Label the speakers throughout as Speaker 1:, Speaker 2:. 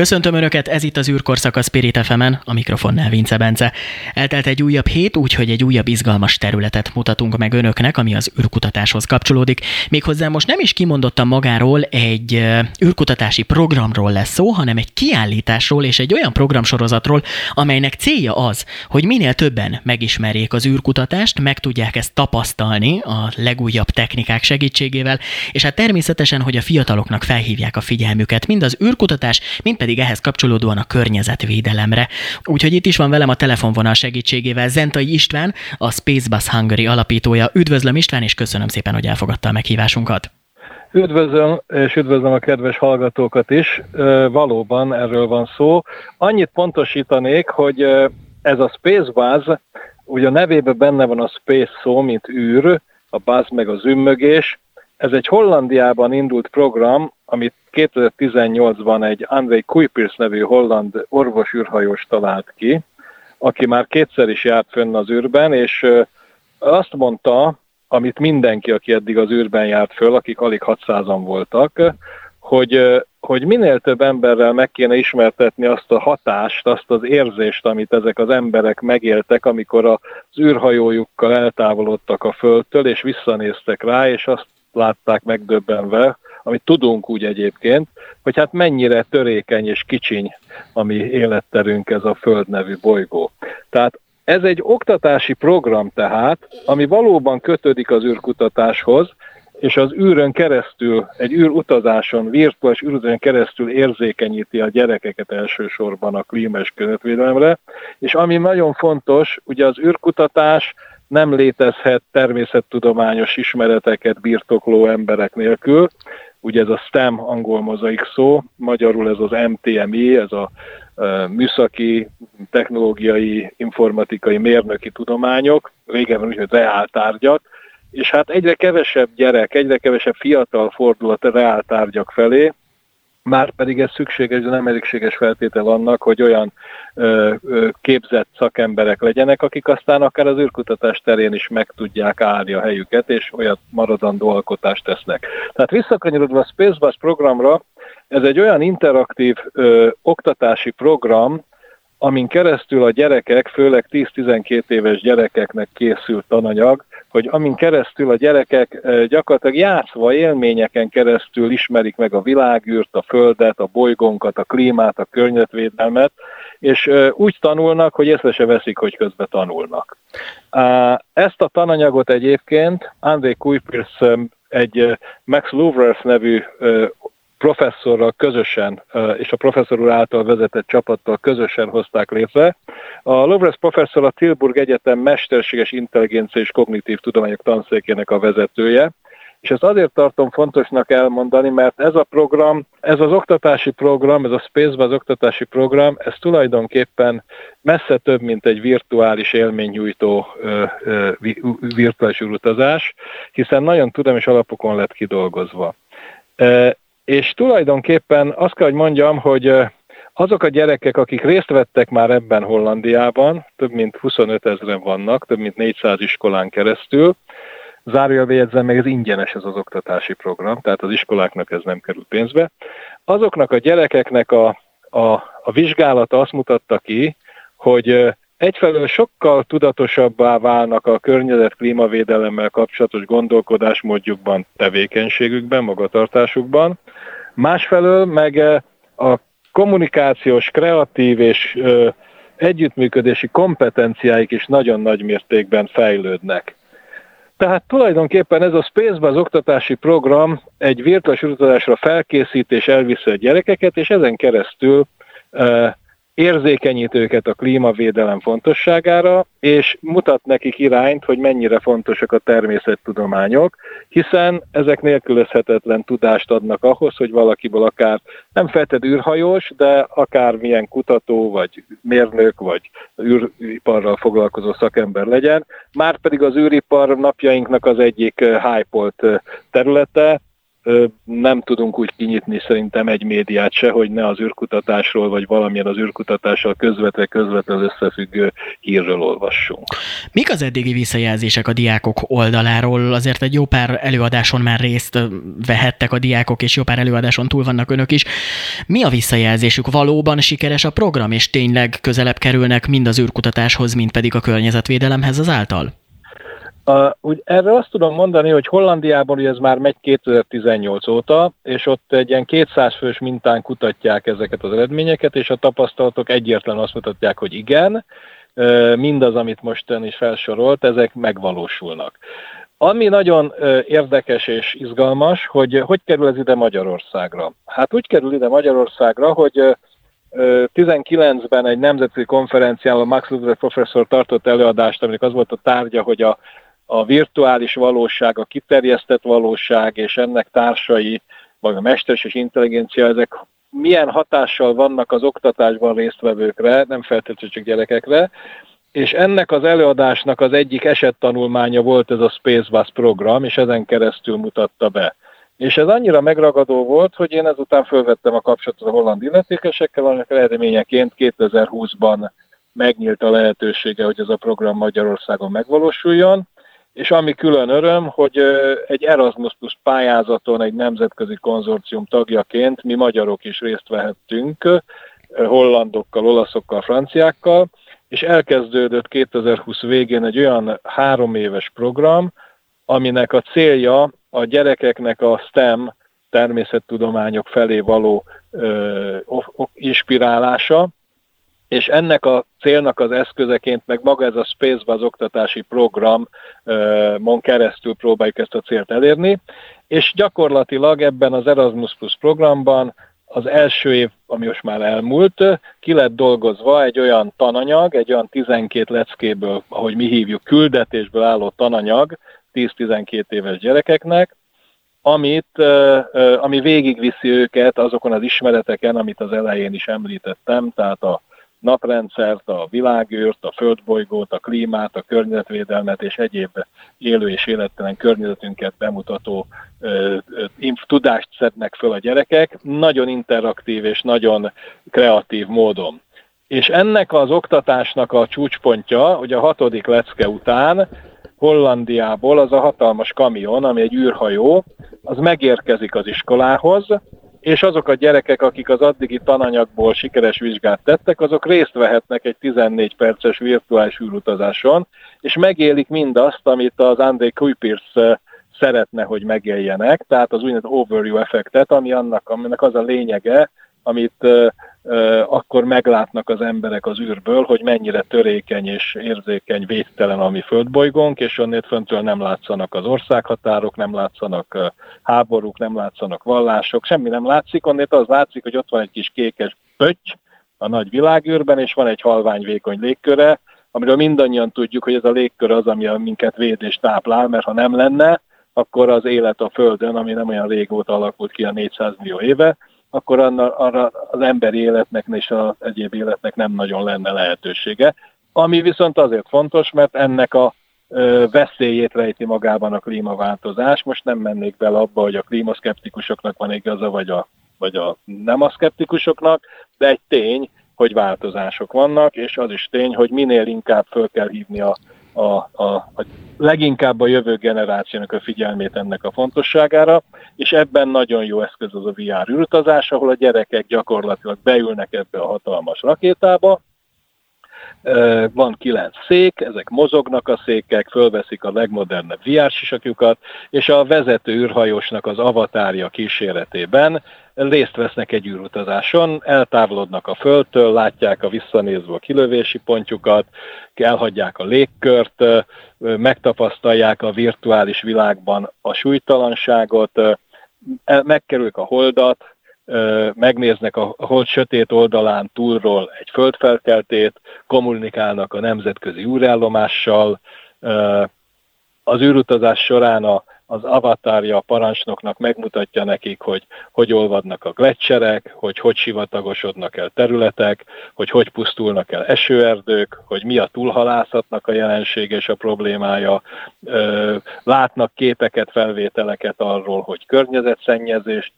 Speaker 1: Köszöntöm Önöket, ez itt az űrkorszak a Spirit fm a mikrofonnál Vince Bence. Eltelt egy újabb hét, úgyhogy egy újabb izgalmas területet mutatunk meg Önöknek, ami az űrkutatáshoz kapcsolódik. Méghozzá most nem is kimondottam magáról egy űrkutatási programról lesz szó, hanem egy kiállításról és egy olyan programsorozatról, amelynek célja az, hogy minél többen megismerjék az űrkutatást, meg tudják ezt tapasztalni a legújabb technikák segítségével, és hát természetesen, hogy a fiataloknak felhívják a figyelmüket mind az űrkutatás, mind pedig ehhez kapcsolódóan a környezetvédelemre. Úgyhogy itt is van velem a telefonvonal segítségével Zentai István, a Spacebus Hungary alapítója. Üdvözlöm István, és köszönöm szépen, hogy elfogadta a meghívásunkat.
Speaker 2: Üdvözlöm, és üdvözlöm a kedves hallgatókat is. Valóban erről van szó. Annyit pontosítanék, hogy ez a Spacebus, ugye a nevében benne van a Space szó, mint űr, a buzz meg az ümmögés. Ez egy Hollandiában indult program, amit 2018-ban egy Andrei Kuipers nevű holland orvos-űrhajós talált ki, aki már kétszer is járt fönn az űrben, és azt mondta, amit mindenki, aki eddig az űrben járt föl, akik alig 600-an voltak, hogy, hogy minél több emberrel meg kéne ismertetni azt a hatást, azt az érzést, amit ezek az emberek megéltek, amikor az űrhajójukkal eltávolodtak a Földtől, és visszanéztek rá, és azt látták megdöbbenve, amit tudunk úgy egyébként, hogy hát mennyire törékeny és kicsiny a mi életterünk ez a Föld nevű bolygó. Tehát ez egy oktatási program tehát, ami valóban kötődik az űrkutatáshoz, és az űrön keresztül, egy űrutazáson, virtuális űrutazáson keresztül érzékenyíti a gyerekeket elsősorban a klíma és környezetvédelemre, és ami nagyon fontos, ugye az űrkutatás nem létezhet természettudományos ismereteket birtokló emberek nélkül, ugye ez a STEM angol mozaik szó, magyarul ez az MTMI, ez a műszaki, technológiai, informatikai, mérnöki tudományok, régen úgy, hogy reáltárgyak, és hát egyre kevesebb gyerek, egyre kevesebb fiatal fordul a reáltárgyak felé, már pedig ez szükséges, de nem elégséges feltétel annak, hogy olyan ö, ö, képzett szakemberek legyenek, akik aztán akár az űrkutatás terén is meg tudják állni a helyüket, és olyat maradandó alkotást tesznek. Tehát visszakanyarodva a Spacebus programra, ez egy olyan interaktív ö, oktatási program, amin keresztül a gyerekek, főleg 10-12 éves gyerekeknek készült tananyag, hogy amin keresztül a gyerekek gyakorlatilag játszva élményeken keresztül ismerik meg a világűrt, a földet, a bolygónkat, a klímát, a környezetvédelmet, és úgy tanulnak, hogy észre se veszik, hogy közben tanulnak. Ezt a tananyagot egyébként André Kuipers egy Max Louvres nevű professzorral közösen, és a professzor úr által vezetett csapattal közösen hozták létre. A Louvres professzor a Tilburg Egyetem Mesterséges Intelligencia és Kognitív Tudományok tanszékének a vezetője, és ezt azért tartom fontosnak elmondani, mert ez a program, ez az oktatási program, ez a Space az oktatási program, ez tulajdonképpen messze több, mint egy virtuális élménynyújtó virtuális utazás, hiszen nagyon tudom és alapokon lett kidolgozva. És tulajdonképpen azt kell, hogy mondjam, hogy azok a gyerekek, akik részt vettek már ebben Hollandiában, több mint 25 ezeren vannak, több mint 400 iskolán keresztül, zárójelbe jegyzem meg, ez ingyenes ez az oktatási program, tehát az iskoláknak ez nem kerül pénzbe. Azoknak a gyerekeknek a, a, a vizsgálata azt mutatta ki, hogy egyfelől sokkal tudatosabbá válnak a környezet klímavédelemmel kapcsolatos gondolkodásmódjukban, tevékenységükben, magatartásukban, másfelől meg a kommunikációs, kreatív és együttműködési kompetenciáik is nagyon nagy mértékben fejlődnek. Tehát tulajdonképpen ez a Space az oktatási program egy virtuális utazásra felkészít és elviszi a gyerekeket, és ezen keresztül érzékenyít őket a klímavédelem fontosságára, és mutat nekik irányt, hogy mennyire fontosak a természettudományok, hiszen ezek nélkülözhetetlen tudást adnak ahhoz, hogy valakiből akár nem feltétlenül űrhajós, de akár milyen kutató, vagy mérnök, vagy űriparral foglalkozó szakember legyen. Már pedig az űripar napjainknak az egyik hype területe, nem tudunk úgy kinyitni szerintem egy médiát se, hogy ne az űrkutatásról, vagy valamilyen az űrkutatással közvetve közvetlenül összefüggő hírről olvassunk.
Speaker 1: Mik az eddigi visszajelzések a diákok oldaláról? Azért egy jó pár előadáson már részt vehettek a diákok, és jó pár előadáson túl vannak önök is. Mi a visszajelzésük? Valóban sikeres a program, és tényleg közelebb kerülnek mind az űrkutatáshoz, mind pedig a környezetvédelemhez azáltal?
Speaker 2: Uh, úgy erre azt tudom mondani, hogy Hollandiában ugye ez már megy 2018 óta, és ott egy ilyen 200 fős mintán kutatják ezeket az eredményeket, és a tapasztalatok egyértelműen azt mutatják, hogy igen, mindaz, amit most ön is felsorolt, ezek megvalósulnak. Ami nagyon érdekes és izgalmas, hogy hogy kerül ez ide Magyarországra? Hát úgy kerül ide Magyarországra, hogy 19-ben egy nemzetközi konferencián a Max Ludwig professzor tartott előadást, aminek az volt a tárgya, hogy a a virtuális valóság, a kiterjesztett valóság és ennek társai, vagy a mesterséges intelligencia, ezek milyen hatással vannak az oktatásban résztvevőkre, nem feltétlenül csak gyerekekre, és ennek az előadásnak az egyik esettanulmánya volt ez a Spacebus program, és ezen keresztül mutatta be. És ez annyira megragadó volt, hogy én ezután felvettem a kapcsolatot a holland illetékesekkel, annak eredményeként 2020-ban megnyílt a lehetősége, hogy ez a program Magyarországon megvalósuljon, és ami külön öröm, hogy egy Erasmus Plus pályázaton egy nemzetközi konzorcium tagjaként mi magyarok is részt vehettünk, hollandokkal, olaszokkal, franciákkal, és elkezdődött 2020 végén egy olyan három éves program, aminek a célja a gyerekeknek a STEM természettudományok felé való ö, inspirálása, és ennek a célnak az eszközeként meg maga ez a Space az oktatási programon keresztül próbáljuk ezt a célt elérni, és gyakorlatilag ebben az Erasmus Plus programban az első év, ami most már elmúlt, ki lett dolgozva egy olyan tananyag, egy olyan 12 leckéből, ahogy mi hívjuk, küldetésből álló tananyag 10-12 éves gyerekeknek, amit, ami végigviszi őket azokon az ismereteken, amit az elején is említettem, tehát a naprendszert, a világűrt, a földbolygót, a klímát, a környezetvédelmet és egyéb élő és élettelen környezetünket bemutató ö, ö, tudást szednek föl a gyerekek, nagyon interaktív és nagyon kreatív módon. És ennek az oktatásnak a csúcspontja, hogy a hatodik lecke után Hollandiából az a hatalmas kamion, ami egy űrhajó, az megérkezik az iskolához, és azok a gyerekek, akik az addigi tananyagból sikeres vizsgát tettek, azok részt vehetnek egy 14 perces virtuális űrutazáson, és megélik mindazt, amit az André Kuipers szeretne, hogy megéljenek, tehát az úgynevezett overview effektet, ami annak, aminek az a lényege, amit akkor meglátnak az emberek az űrből, hogy mennyire törékeny és érzékeny, védtelen a mi földbolygónk, és onnét föntől nem látszanak az országhatárok, nem látszanak háborúk, nem látszanak vallások, semmi nem látszik, onnét az látszik, hogy ott van egy kis kékes pötty a nagy világűrben, és van egy halvány vékony légköre, amiről mindannyian tudjuk, hogy ez a légkör az, ami minket véd és táplál, mert ha nem lenne, akkor az élet a Földön, ami nem olyan régóta alakult ki a 400 millió éve, akkor arra, arra az emberi életnek és az egyéb életnek nem nagyon lenne lehetősége. Ami viszont azért fontos, mert ennek a veszélyét rejti magában a klímaváltozás. Most nem mennék bele abba, hogy a klímaszkeptikusoknak van igaza, vagy a, vagy a nem a szkeptikusoknak, de egy tény, hogy változások vannak, és az is tény, hogy minél inkább föl kell hívni a, a, a, a leginkább a jövő generációnak a figyelmét ennek a fontosságára, és ebben nagyon jó eszköz az a VR űrutazás, ahol a gyerekek gyakorlatilag beülnek ebbe a hatalmas rakétába, van kilenc szék, ezek mozognak a székek, fölveszik a legmodernebb VR sisakjukat, és a vezető űrhajósnak az avatárja kíséretében részt vesznek egy űrutazáson, eltávolodnak a Földtől, látják a visszanézve a kilövési pontjukat, elhagyják a légkört, megtapasztalják a virtuális világban a súlytalanságot, megkerülik a holdat, megnéznek a hold sötét oldalán túlról egy földfelkeltét, kommunikálnak a nemzetközi űrállomással, az űrutazás során a, az avatárja a parancsnoknak megmutatja nekik, hogy hogy olvadnak a gletszerek, hogy hogy sivatagosodnak el területek, hogy hogy pusztulnak el esőerdők, hogy mi a túlhalászatnak a jelenség és a problémája. Látnak képeket, felvételeket arról, hogy környezetszennyezést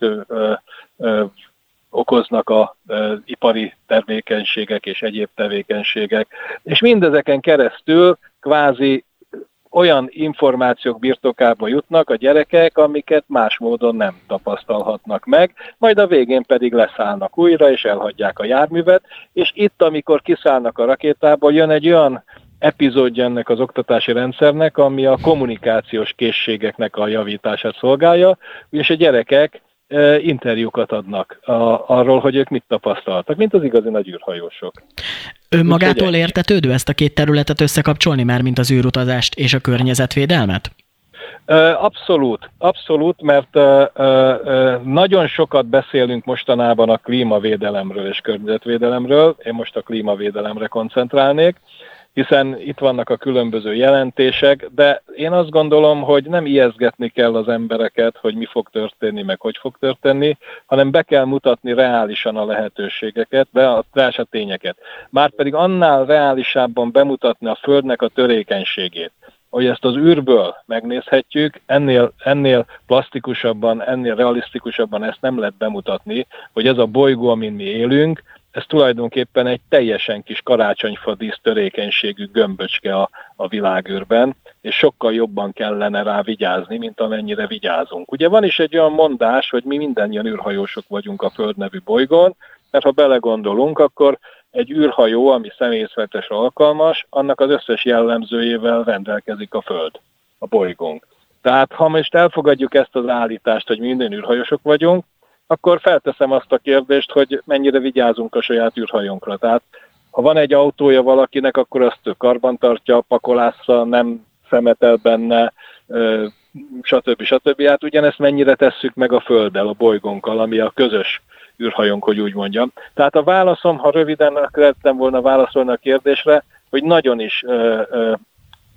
Speaker 2: okoznak a ipari tevékenységek és egyéb tevékenységek, és mindezeken keresztül kvázi olyan információk birtokába jutnak a gyerekek, amiket más módon nem tapasztalhatnak meg, majd a végén pedig leszállnak újra, és elhagyják a járművet, és itt, amikor kiszállnak a rakétából, jön egy olyan epizódja ennek az oktatási rendszernek, ami a kommunikációs készségeknek a javítását szolgálja, és a gyerekek interjúkat adnak a, arról, hogy ők mit tapasztaltak, mint az igazi nagy űrhajósok.
Speaker 1: Ön magától értetődő ezt a két területet összekapcsolni már, mint az űrutazást és a környezetvédelmet?
Speaker 2: Abszolút, abszolút, mert nagyon sokat beszélünk mostanában a klímavédelemről és környezetvédelemről. Én most a klímavédelemre koncentrálnék hiszen itt vannak a különböző jelentések, de én azt gondolom, hogy nem ijeszgetni kell az embereket, hogy mi fog történni, meg hogy fog történni, hanem be kell mutatni reálisan a lehetőségeket, be a, a tényeket. Márpedig annál reálisabban bemutatni a Földnek a törékenységét, hogy ezt az űrből megnézhetjük, ennél, ennél plastikusabban, ennél realisztikusabban ezt nem lehet bemutatni, hogy ez a bolygó, amin mi élünk, ez tulajdonképpen egy teljesen kis karácsonyfa törékenységű gömböcske a, a világűrben, és sokkal jobban kellene rá vigyázni, mint amennyire vigyázunk. Ugye van is egy olyan mondás, hogy mi mindannyian űrhajósok vagyunk a Föld nevű bolygón, mert ha belegondolunk, akkor egy űrhajó, ami személyzvetes alkalmas, annak az összes jellemzőjével rendelkezik a Föld, a bolygónk. Tehát ha most elfogadjuk ezt az állítást, hogy minden űrhajósok vagyunk, akkor felteszem azt a kérdést, hogy mennyire vigyázunk a saját űrhajónkra. Tehát ha van egy autója valakinek, akkor azt ő karbantartja, pakolásza, nem szemetel benne, stb. stb. Hát ugyanezt mennyire tesszük meg a Földdel, a bolygónkkal, ami a közös űrhajónk, hogy úgy mondjam. Tehát a válaszom, ha röviden szerettem volna válaszolni a kérdésre, hogy nagyon is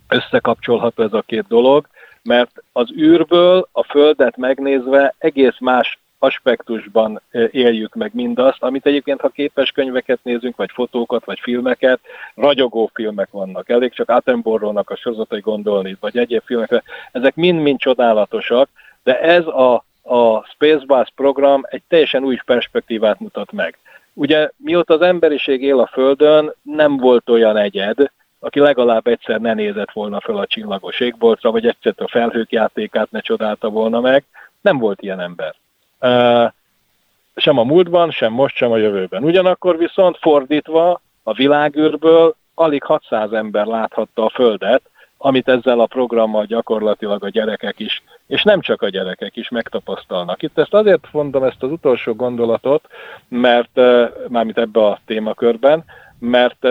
Speaker 2: összekapcsolható ez a két dolog, mert az űrből a Földet megnézve egész más aspektusban éljük meg mindazt, amit egyébként, ha képes könyveket nézünk, vagy fotókat, vagy filmeket, ragyogó filmek vannak. Elég csak Attenborough-nak a sorozatai gondolni, vagy egyéb filmekre. Ezek mind-mind csodálatosak, de ez a, a Spacebass program egy teljesen új perspektívát mutat meg. Ugye mióta az emberiség él a Földön, nem volt olyan egyed, aki legalább egyszer ne nézett volna fel a csillagos égboltra, vagy egyszer a felhők játékát ne csodálta volna meg. Nem volt ilyen ember sem a múltban, sem most, sem a jövőben. Ugyanakkor viszont fordítva a világűrből alig 600 ember láthatta a Földet, amit ezzel a programmal gyakorlatilag a gyerekek is, és nem csak a gyerekek is megtapasztalnak. Itt ezt azért mondom, ezt az utolsó gondolatot, mert mármint ebbe a témakörben, mert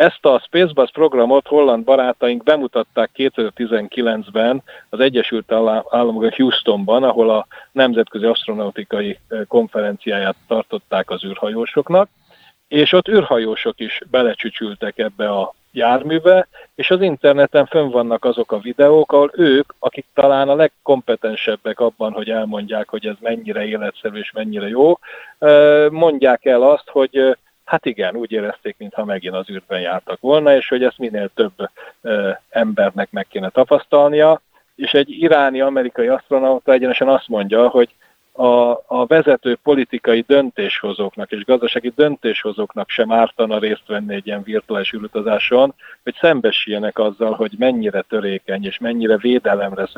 Speaker 2: ezt a Spacebus programot holland barátaink bemutatták 2019-ben az Egyesült Államok Houstonban, ahol a Nemzetközi Astronautikai Konferenciáját tartották az űrhajósoknak, és ott űrhajósok is belecsücsültek ebbe a járműbe, és az interneten fönn vannak azok a videók, ahol ők, akik talán a legkompetensebbek abban, hogy elmondják, hogy ez mennyire életszerű és mennyire jó, mondják el azt, hogy Hát igen, úgy érezték, mintha megint az űrben jártak volna, és hogy ezt minél több embernek meg kéne tapasztalnia, és egy iráni amerikai asztronauta egyenesen azt mondja, hogy a, a vezető politikai döntéshozóknak és gazdasági döntéshozóknak sem ártana részt venni egy ilyen virtuális űrutazáson, hogy szembesüljenek azzal, hogy mennyire törékeny és mennyire védelemre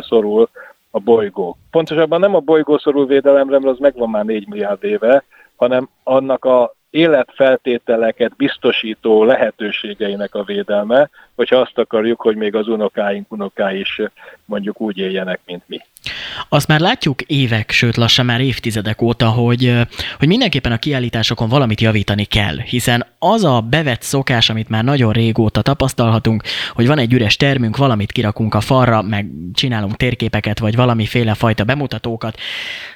Speaker 2: szorul a bolygó. Pontosabban nem a bolygó szorul védelemre, mert az megvan már 4 milliárd éve, hanem annak a életfeltételeket biztosító lehetőségeinek a védelme, hogyha azt akarjuk, hogy még az unokáink unokái is mondjuk úgy éljenek, mint mi.
Speaker 1: Azt már látjuk évek, sőt lassan már évtizedek óta, hogy, hogy mindenképpen a kiállításokon valamit javítani kell, hiszen az a bevett szokás, amit már nagyon régóta tapasztalhatunk, hogy van egy üres termünk, valamit kirakunk a falra, meg csinálunk térképeket, vagy valamiféle fajta bemutatókat,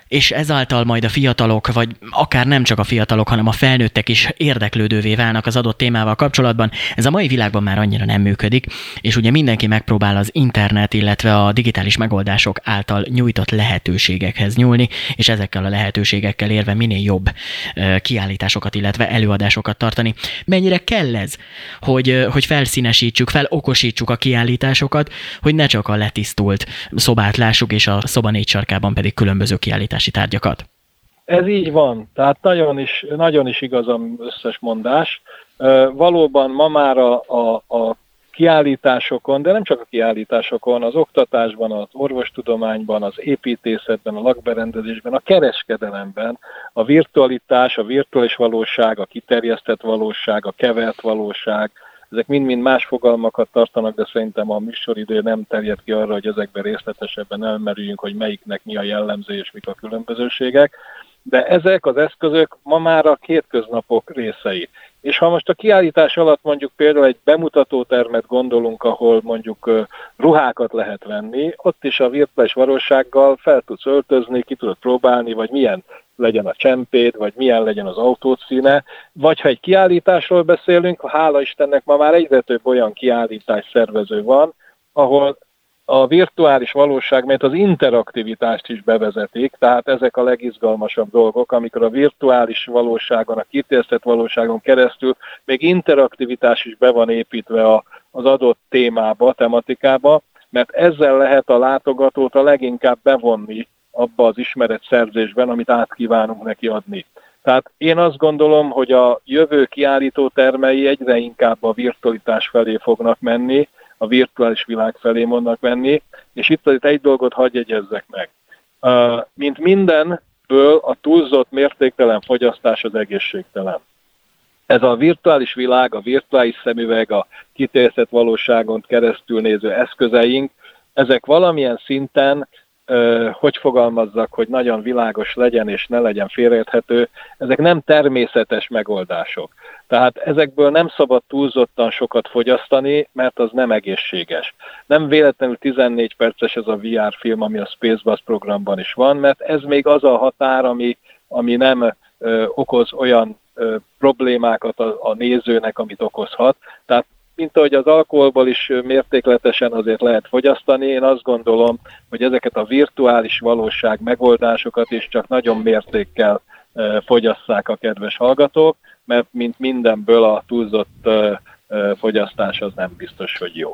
Speaker 1: és ezáltal majd a fiatalok, vagy akár nem csak a fiatalok, hanem a felnőttek is érdeklődővé válnak az adott témával kapcsolatban. Ez a mai világban már annyira nem működik, és ugye mindenki megpróbál az internet, illetve a digitális megoldások által nyújtott lehetőségekhez nyúlni, és ezekkel a lehetőségekkel érve minél jobb kiállításokat, illetve előadásokat tartani. Mennyire kell ez, hogy, hogy felszínesítsük, felokosítsuk a kiállításokat, hogy ne csak a letisztult szobát lássuk, és a szoba négy sarkában pedig különböző kiállítási tárgyakat.
Speaker 2: Ez így van, tehát nagyon is, nagyon is igaz az összes mondás. Valóban ma már a, a, a kiállításokon, de nem csak a kiállításokon, az oktatásban, az orvostudományban, az építészetben, a lakberendezésben, a kereskedelemben a virtualitás, a virtuális valóság, a kiterjesztett valóság, a kevert valóság, ezek mind-mind más fogalmakat tartanak, de szerintem a műsoridő nem terjed ki arra, hogy ezekben részletesebben elmerüljünk, hogy melyiknek mi a jellemző és mik a különbözőségek. De ezek az eszközök ma már a kétköznapok részei. És ha most a kiállítás alatt mondjuk például egy bemutatótermet gondolunk, ahol mondjuk ruhákat lehet venni, ott is a virtuális valósággal fel tudsz öltözni, ki tudod próbálni, vagy milyen legyen a csempéd, vagy milyen legyen az autót színe, vagy ha egy kiállításról beszélünk, hála Istennek ma már egyre több olyan kiállítás szervező van, ahol a virtuális valóság, mert az interaktivitást is bevezetik, tehát ezek a legizgalmasabb dolgok, amikor a virtuális valóságon, a kitérszett valóságon keresztül még interaktivitás is be van építve a, az adott témába, tematikába, mert ezzel lehet a látogatót a leginkább bevonni abba az ismeretszerzésben, amit át kívánunk neki adni. Tehát én azt gondolom, hogy a jövő kiállító termei egyre inkább a virtualitás felé fognak menni, a virtuális világ felé mondnak menni, és itt, itt egy dolgot hagyj jegyezzek meg. Mint mindenből a túlzott mértéktelen fogyasztás az egészségtelen. Ez a virtuális világ, a virtuális szemüveg, a kitérzett valóságon keresztül néző eszközeink, ezek valamilyen szinten hogy fogalmazzak, hogy nagyon világos legyen és ne legyen félreérthető, ezek nem természetes megoldások. Tehát ezekből nem szabad túlzottan sokat fogyasztani, mert az nem egészséges. Nem véletlenül 14 perces ez a VR film, ami a Spacebus programban is van, mert ez még az a határ, ami, ami nem ö, okoz olyan ö, problémákat a, a nézőnek, amit okozhat. Tehát mint ahogy az alkoholból is mértékletesen azért lehet fogyasztani, én azt gondolom, hogy ezeket a virtuális valóság megoldásokat is csak nagyon mértékkel fogyasszák a kedves hallgatók, mert mint mindenből a túlzott fogyasztás az nem biztos, hogy jó.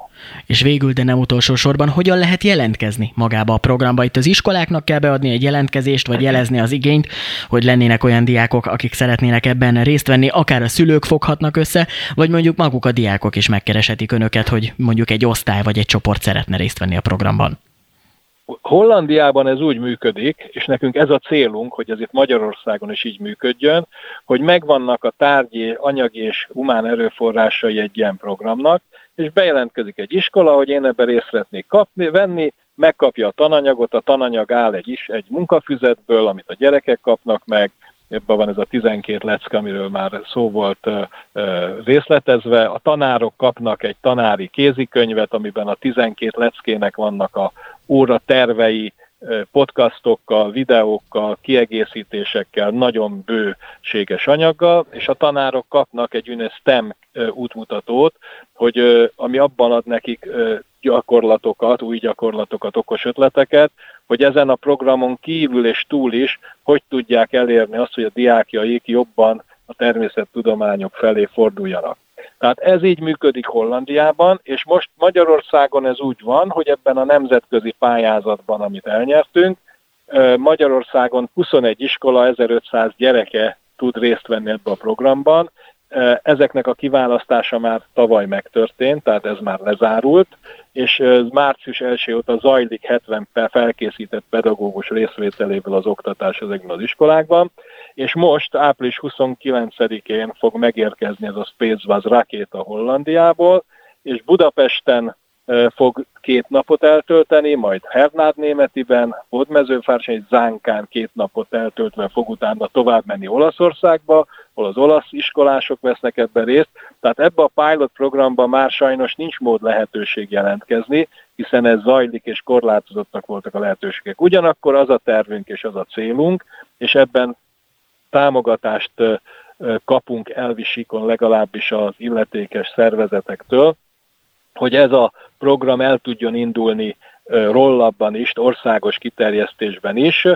Speaker 1: És végül, de nem utolsó sorban, hogyan lehet jelentkezni magába a programba? Itt az iskoláknak kell beadni egy jelentkezést, vagy jelezni az igényt, hogy lennének olyan diákok, akik szeretnének ebben részt venni, akár a szülők foghatnak össze, vagy mondjuk maguk a diákok is megkereshetik önöket, hogy mondjuk egy osztály vagy egy csoport szeretne részt venni a programban.
Speaker 2: Hollandiában ez úgy működik, és nekünk ez a célunk, hogy ez itt Magyarországon is így működjön, hogy megvannak a tárgyi, anyagi és humán erőforrásai egy ilyen programnak, és bejelentkezik egy iskola, hogy én ebben részt szeretnék kapni, venni, megkapja a tananyagot, a tananyag áll egy, is, egy munkafüzetből, amit a gyerekek kapnak meg, ebben van ez a 12 lecke, amiről már szó volt részletezve. A tanárok kapnak egy tanári kézikönyvet, amiben a 12 leckének vannak a óra tervei, podcastokkal, videókkal, kiegészítésekkel, nagyon bőséges anyaggal, és a tanárok kapnak egy ünnep STEM útmutatót, hogy ami abban ad nekik gyakorlatokat, új gyakorlatokat, okos ötleteket, hogy ezen a programon kívül és túl is, hogy tudják elérni azt, hogy a diákjaik jobban a természettudományok felé forduljanak. Tehát ez így működik Hollandiában, és most Magyarországon ez úgy van, hogy ebben a nemzetközi pályázatban, amit elnyertünk, Magyarországon 21 iskola, 1500 gyereke tud részt venni ebbe a programban. Ezeknek a kiválasztása már tavaly megtörtént, tehát ez már lezárult, és március 1 óta zajlik 70 felkészített pedagógus részvételével az oktatás ezekben az iskolákban, és most április 29-én fog megérkezni ez a Spacebus rakéta Hollandiából, és Budapesten fog két napot eltölteni, majd Hernád Németiben, Bodmezőfársony és Zánkán két napot eltöltve fog utána tovább menni Olaszországba, ahol az olasz iskolások vesznek ebben részt. Tehát ebbe a pilot programban már sajnos nincs mód lehetőség jelentkezni, hiszen ez zajlik és korlátozottak voltak a lehetőségek. Ugyanakkor az a tervünk és az a célunk, és ebben támogatást kapunk elvisikon legalábbis az illetékes szervezetektől, hogy ez a program el tudjon indulni rollabban is, országos kiterjesztésben is,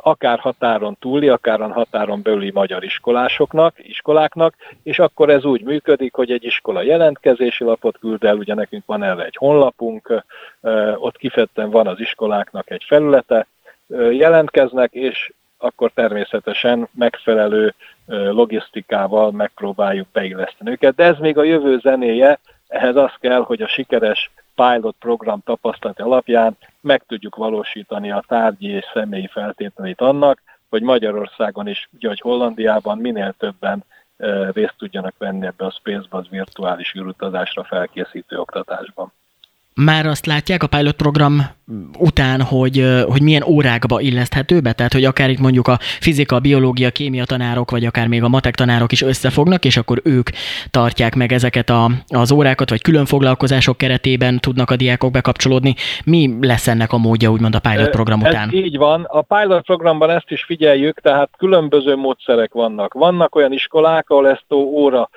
Speaker 2: akár határon túli, akár határon belüli magyar iskolásoknak, iskoláknak, és akkor ez úgy működik, hogy egy iskola jelentkezési lapot küld el, ugye nekünk van erre egy honlapunk, ott kifejezetten van az iskoláknak egy felülete, jelentkeznek, és akkor természetesen megfelelő logisztikával megpróbáljuk beilleszteni őket. De ez még a jövő zenéje, ehhez az kell, hogy a sikeres pilot program tapasztalati alapján meg tudjuk valósítani a tárgyi és személyi feltételeit annak, hogy Magyarországon is, ugye, Hollandiában minél többen részt tudjanak venni ebbe a Spacebus virtuális űrutazásra felkészítő oktatásban
Speaker 1: már azt látják a pilot program után, hogy, hogy milyen órákba illeszthető be? Tehát, hogy akár itt mondjuk a fizika, biológia, kémia tanárok, vagy akár még a matek tanárok is összefognak, és akkor ők tartják meg ezeket a, az órákat, vagy külön foglalkozások keretében tudnak a diákok bekapcsolódni. Mi lesz ennek a módja, úgymond a pilot program után?
Speaker 2: Ez így van. A pilot programban ezt is figyeljük, tehát különböző módszerek vannak. Vannak olyan iskolák, ahol ezt óra,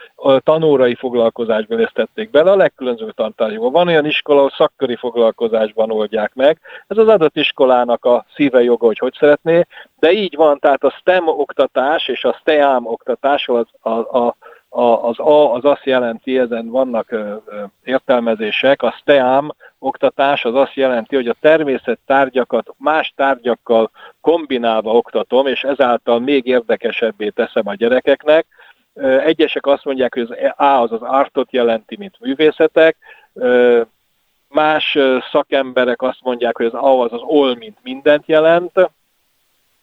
Speaker 2: tanórai foglalkozásba lesztették bele, a legkülönbözőbb tantárgyakban. Van olyan iskola, ahol szakköri foglalkozásban oldják meg. Ez az adott iskolának a szíve joga, hogy hogy szeretné, de így van, tehát a STEM oktatás és a STEAM oktatás, az, a, a, a, az A az azt jelenti, ezen vannak ö, ö, értelmezések, a STEAM oktatás az azt jelenti, hogy a természet tárgyakat más tárgyakkal kombinálva oktatom, és ezáltal még érdekesebbé teszem a gyerekeknek. Egyesek azt mondják, hogy az A az az artot jelenti, mint művészetek, Más szakemberek azt mondják, hogy az A az az all, mint mindent jelent.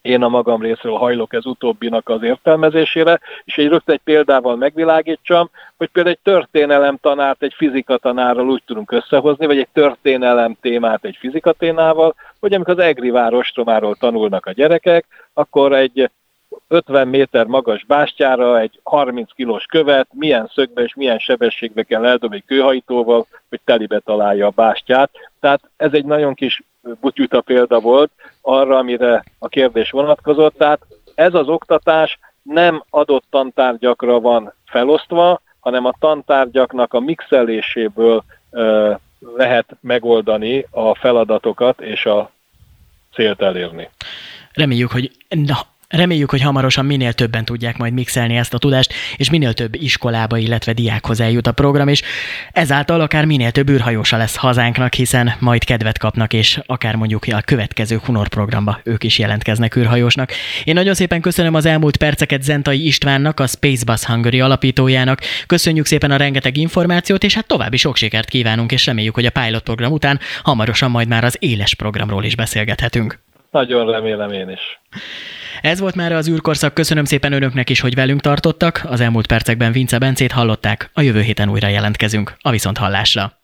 Speaker 2: Én a magam részről hajlok ez utóbbinak az értelmezésére, és egy rögtön egy példával megvilágítsam, hogy például egy történelem tanárt egy fizika tanárral úgy tudunk összehozni, vagy egy történelem témát egy fizika témával, hogy amikor az Egri várostromáról tanulnak a gyerekek, akkor egy 50 méter magas bástyára egy 30 kilós követ, milyen szögbe és milyen sebességbe kell eldobni egy kőhajítóval, hogy telibe találja a bástyát. Tehát ez egy nagyon kis butyuta példa volt arra, amire a kérdés vonatkozott. Tehát ez az oktatás nem adott tantárgyakra van felosztva, hanem a tantárgyaknak a mixeléséből ö, lehet megoldani a feladatokat és a célt elérni.
Speaker 1: Reméljük, hogy Reméljük, hogy hamarosan minél többen tudják majd mixelni ezt a tudást, és minél több iskolába, illetve diákhoz eljut a program, és ezáltal akár minél több űrhajósa lesz hazánknak, hiszen majd kedvet kapnak, és akár mondjuk a következő Hunor programba ők is jelentkeznek űrhajósnak. Én nagyon szépen köszönöm az elmúlt perceket Zentai Istvánnak, a Spacebus Hungary alapítójának. Köszönjük szépen a rengeteg információt, és hát további sok sikert kívánunk, és reméljük, hogy a pilot program után hamarosan majd már az éles programról is beszélgethetünk.
Speaker 2: Nagyon remélem én is.
Speaker 1: Ez volt már az űrkorszak, köszönöm szépen önöknek is, hogy velünk tartottak. Az elmúlt percekben Vince Bencét hallották, a jövő héten újra jelentkezünk. A viszont hallásra.